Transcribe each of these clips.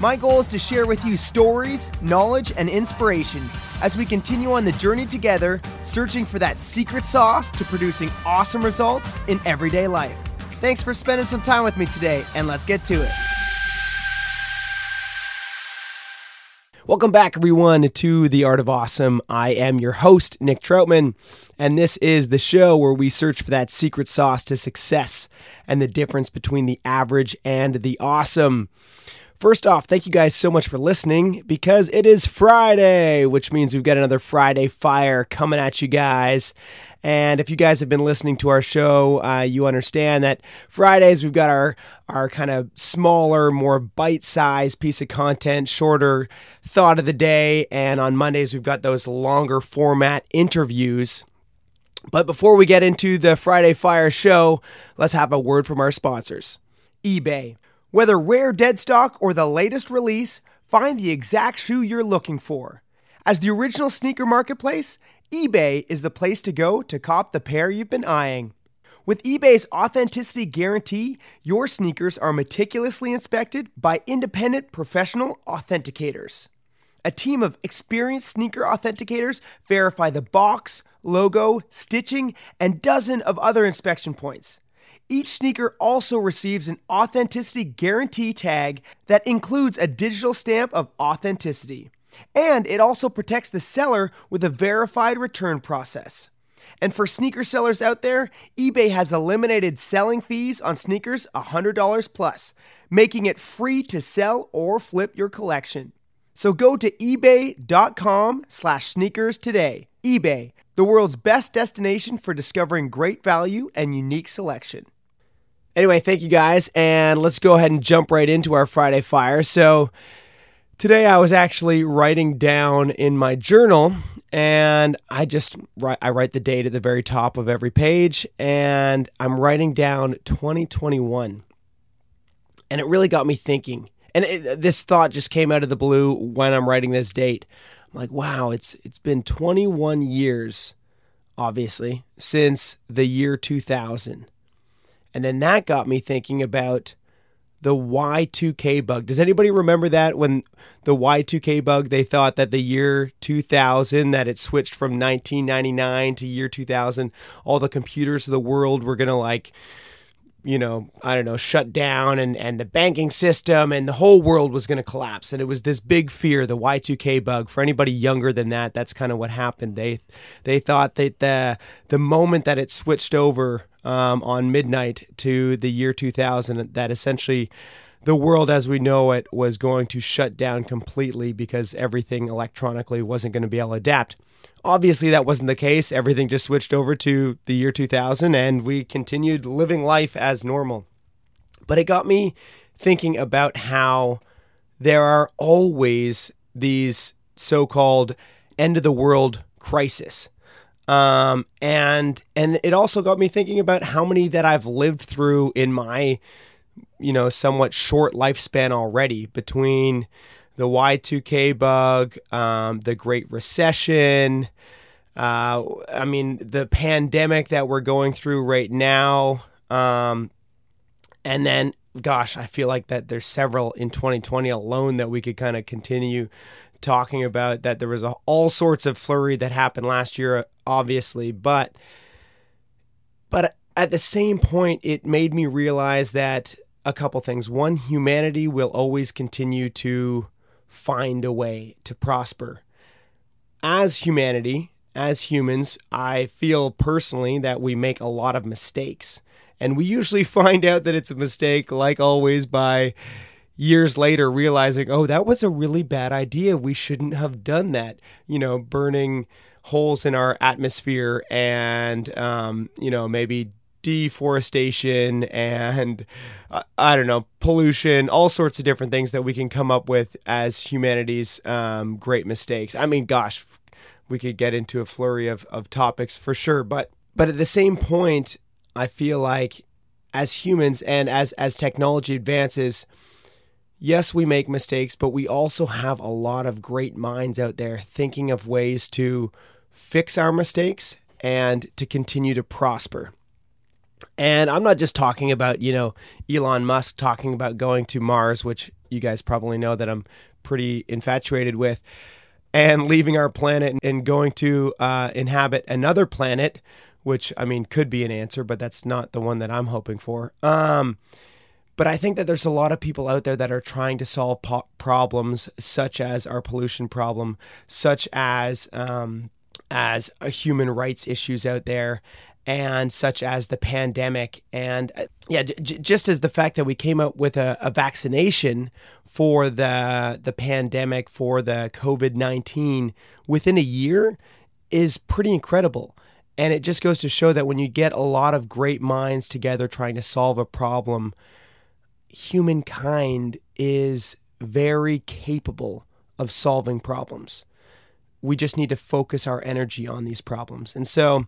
My goal is to share with you stories, knowledge, and inspiration as we continue on the journey together, searching for that secret sauce to producing awesome results in everyday life. Thanks for spending some time with me today, and let's get to it. Welcome back, everyone, to The Art of Awesome. I am your host, Nick Troutman, and this is the show where we search for that secret sauce to success and the difference between the average and the awesome. First off, thank you guys so much for listening because it is Friday, which means we've got another Friday Fire coming at you guys. And if you guys have been listening to our show, uh, you understand that Fridays we've got our our kind of smaller, more bite-sized piece of content, shorter thought of the day, and on Mondays we've got those longer format interviews. But before we get into the Friday Fire show, let's have a word from our sponsors. eBay. Whether rare dead stock or the latest release, find the exact shoe you're looking for. As the original sneaker marketplace, eBay is the place to go to cop the pair you've been eyeing. With eBay's authenticity guarantee, your sneakers are meticulously inspected by independent professional authenticators. A team of experienced sneaker authenticators verify the box, logo, stitching, and dozen of other inspection points. Each sneaker also receives an authenticity guarantee tag that includes a digital stamp of authenticity. And it also protects the seller with a verified return process. And for sneaker sellers out there, eBay has eliminated selling fees on sneakers $100 plus, making it free to sell or flip your collection. So go to ebay.com slash sneakers today. eBay, the world's best destination for discovering great value and unique selection. Anyway, thank you guys, and let's go ahead and jump right into our Friday Fire. So, today I was actually writing down in my journal, and I just write, I write the date at the very top of every page, and I'm writing down 2021, and it really got me thinking. And it, this thought just came out of the blue when I'm writing this date. I'm like, wow, it's it's been 21 years, obviously, since the year 2000 and then that got me thinking about the Y2K bug. Does anybody remember that when the Y2K bug, they thought that the year 2000, that it switched from 1999 to year 2000, all the computers of the world were going to like, you know, I don't know, shut down and, and the banking system and the whole world was going to collapse. And it was this big fear, the Y2K bug. For anybody younger than that, that's kind of what happened. They they thought that the the moment that it switched over um, on midnight to the year 2000 that essentially the world as we know it was going to shut down completely because everything electronically wasn't going to be able to adapt. Obviously, that wasn't the case. Everything just switched over to the year 2000 and we continued living life as normal. But it got me thinking about how there are always these so called end of the world crisis. Um, and and it also got me thinking about how many that I've lived through in my, you know, somewhat short lifespan already between the Y2K bug, um, the Great Recession. Uh, I mean, the pandemic that we're going through right now. Um, and then, gosh, I feel like that there's several in 2020 alone that we could kind of continue talking about that there was a, all sorts of flurry that happened last year, obviously, but but at the same point, it made me realize that a couple things. One, humanity will always continue to find a way to prosper. As humanity, as humans, I feel personally that we make a lot of mistakes. And we usually find out that it's a mistake, like always, by years later realizing, oh, that was a really bad idea. We shouldn't have done that. You know, burning holes in our atmosphere and, um, you know, maybe deforestation and uh, I don't know pollution, all sorts of different things that we can come up with as humanity's um, great mistakes. I mean, gosh, we could get into a flurry of, of topics for sure, but but at the same point, I feel like as humans and as as technology advances, yes, we make mistakes, but we also have a lot of great minds out there thinking of ways to fix our mistakes and to continue to prosper. And I'm not just talking about, you know, Elon Musk talking about going to Mars, which you guys probably know that I'm pretty infatuated with, and leaving our planet and going to uh, inhabit another planet, which I mean could be an answer, but that's not the one that I'm hoping for. Um, but I think that there's a lot of people out there that are trying to solve po- problems such as our pollution problem, such as um, as human rights issues out there, and such as the pandemic. And uh, yeah j- just as the fact that we came up with a, a vaccination for the the pandemic for the covid-19 within a year is pretty incredible. And it just goes to show that when you get a lot of great minds together trying to solve a problem humankind is very capable of solving problems. We just need to focus our energy on these problems. And so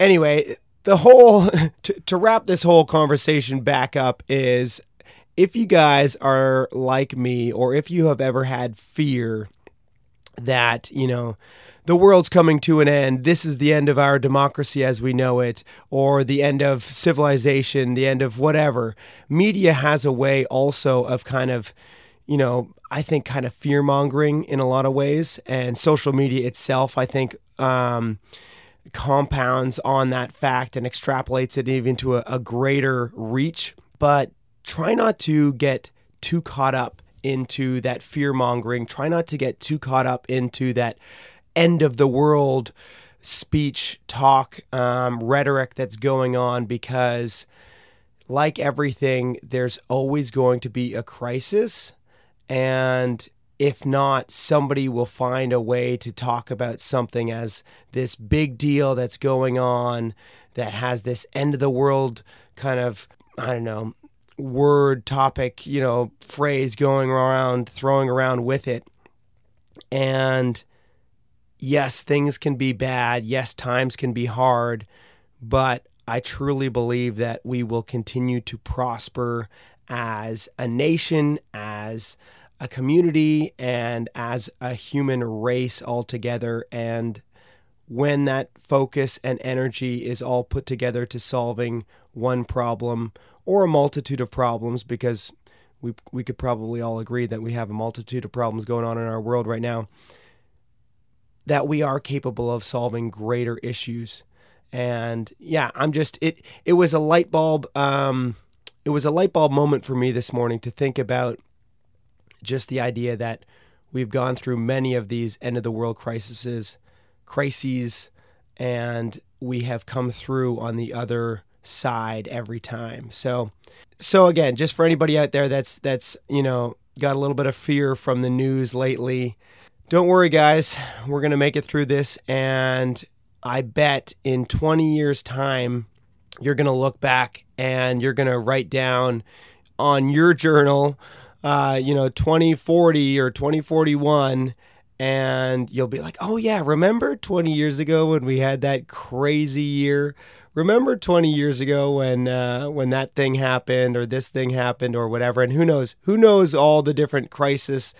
anyway, the whole to, to wrap this whole conversation back up is if you guys are like me or if you have ever had fear that, you know, the world's coming to an end. This is the end of our democracy as we know it, or the end of civilization, the end of whatever. Media has a way also of kind of, you know, I think kind of fear mongering in a lot of ways. And social media itself, I think, um, compounds on that fact and extrapolates it even to a, a greater reach. But try not to get too caught up into that fear mongering. Try not to get too caught up into that end of the world speech, talk, um, rhetoric that's going on because, like everything, there's always going to be a crisis. And if not, somebody will find a way to talk about something as this big deal that's going on that has this end of the world kind of, I don't know, word, topic, you know, phrase going around, throwing around with it. And yes, things can be bad. Yes, times can be hard. But I truly believe that we will continue to prosper as a nation, as a community and as a human race altogether. And when that focus and energy is all put together to solving one problem or a multitude of problems, because we, we could probably all agree that we have a multitude of problems going on in our world right now, that we are capable of solving greater issues. And yeah, I'm just it. It was a light bulb. Um, it was a light bulb moment for me this morning to think about just the idea that we've gone through many of these end of the world crises, crises, and we have come through on the other side every time. So, so again, just for anybody out there that's that's you know got a little bit of fear from the news lately, don't worry, guys. We're gonna make it through this, and I bet in 20 years' time, you're gonna look back and you're gonna write down on your journal uh, you know, 2040 or 2041 and you'll be like, "Oh yeah, remember 20 years ago when we had that crazy year? Remember 20 years ago when uh, when that thing happened or this thing happened or whatever?" And who knows? Who knows all the different crisis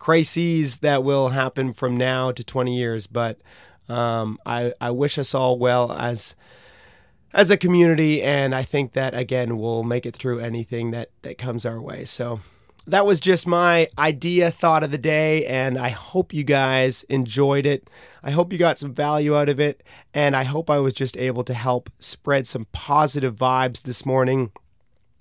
crises that will happen from now to 20 years? But um, I I wish us all well as as a community, and I think that again we'll make it through anything that that comes our way. So that was just my idea, thought of the day, and I hope you guys enjoyed it. I hope you got some value out of it, and I hope I was just able to help spread some positive vibes this morning,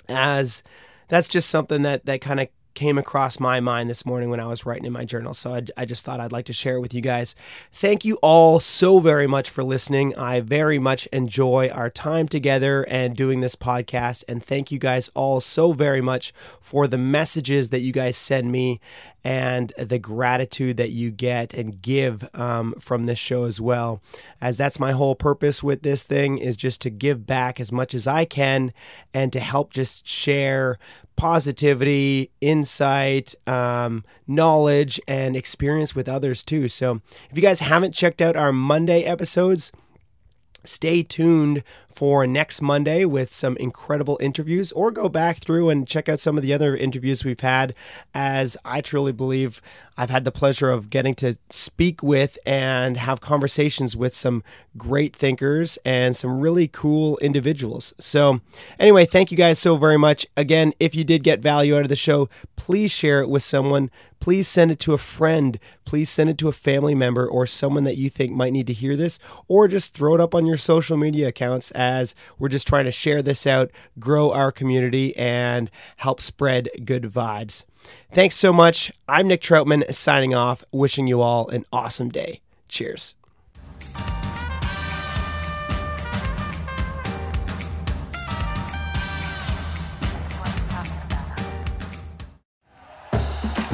as that's just something that that kind of came across my mind this morning when I was writing in my journal. So I, I, just thought I'd like to share with you guys. Thank you all so very much for listening. I very much enjoy our time together and doing this podcast. And thank you guys all so very much for the messages that you guys send me and the gratitude that you get and give um, from this show as well. As that's my whole purpose with this thing is just to give back as much as I can and to help just share positivity, insight, um, knowledge, and experience with others too. So if you guys haven't checked out our Monday episodes, stay tuned for next Monday with some incredible interviews, or go back through and check out some of the other interviews we've had, as I truly believe I've had the pleasure of getting to speak with and have conversations with some great thinkers and some really cool individuals. So, anyway, thank you guys so very much. Again, if you did get value out of the show, please share it with someone. Please send it to a friend. Please send it to a family member or someone that you think might need to hear this, or just throw it up on your social media accounts as we're just trying to share this out, grow our community, and help spread good vibes. Thanks so much. I'm Nick Troutman signing off, wishing you all an awesome day. Cheers.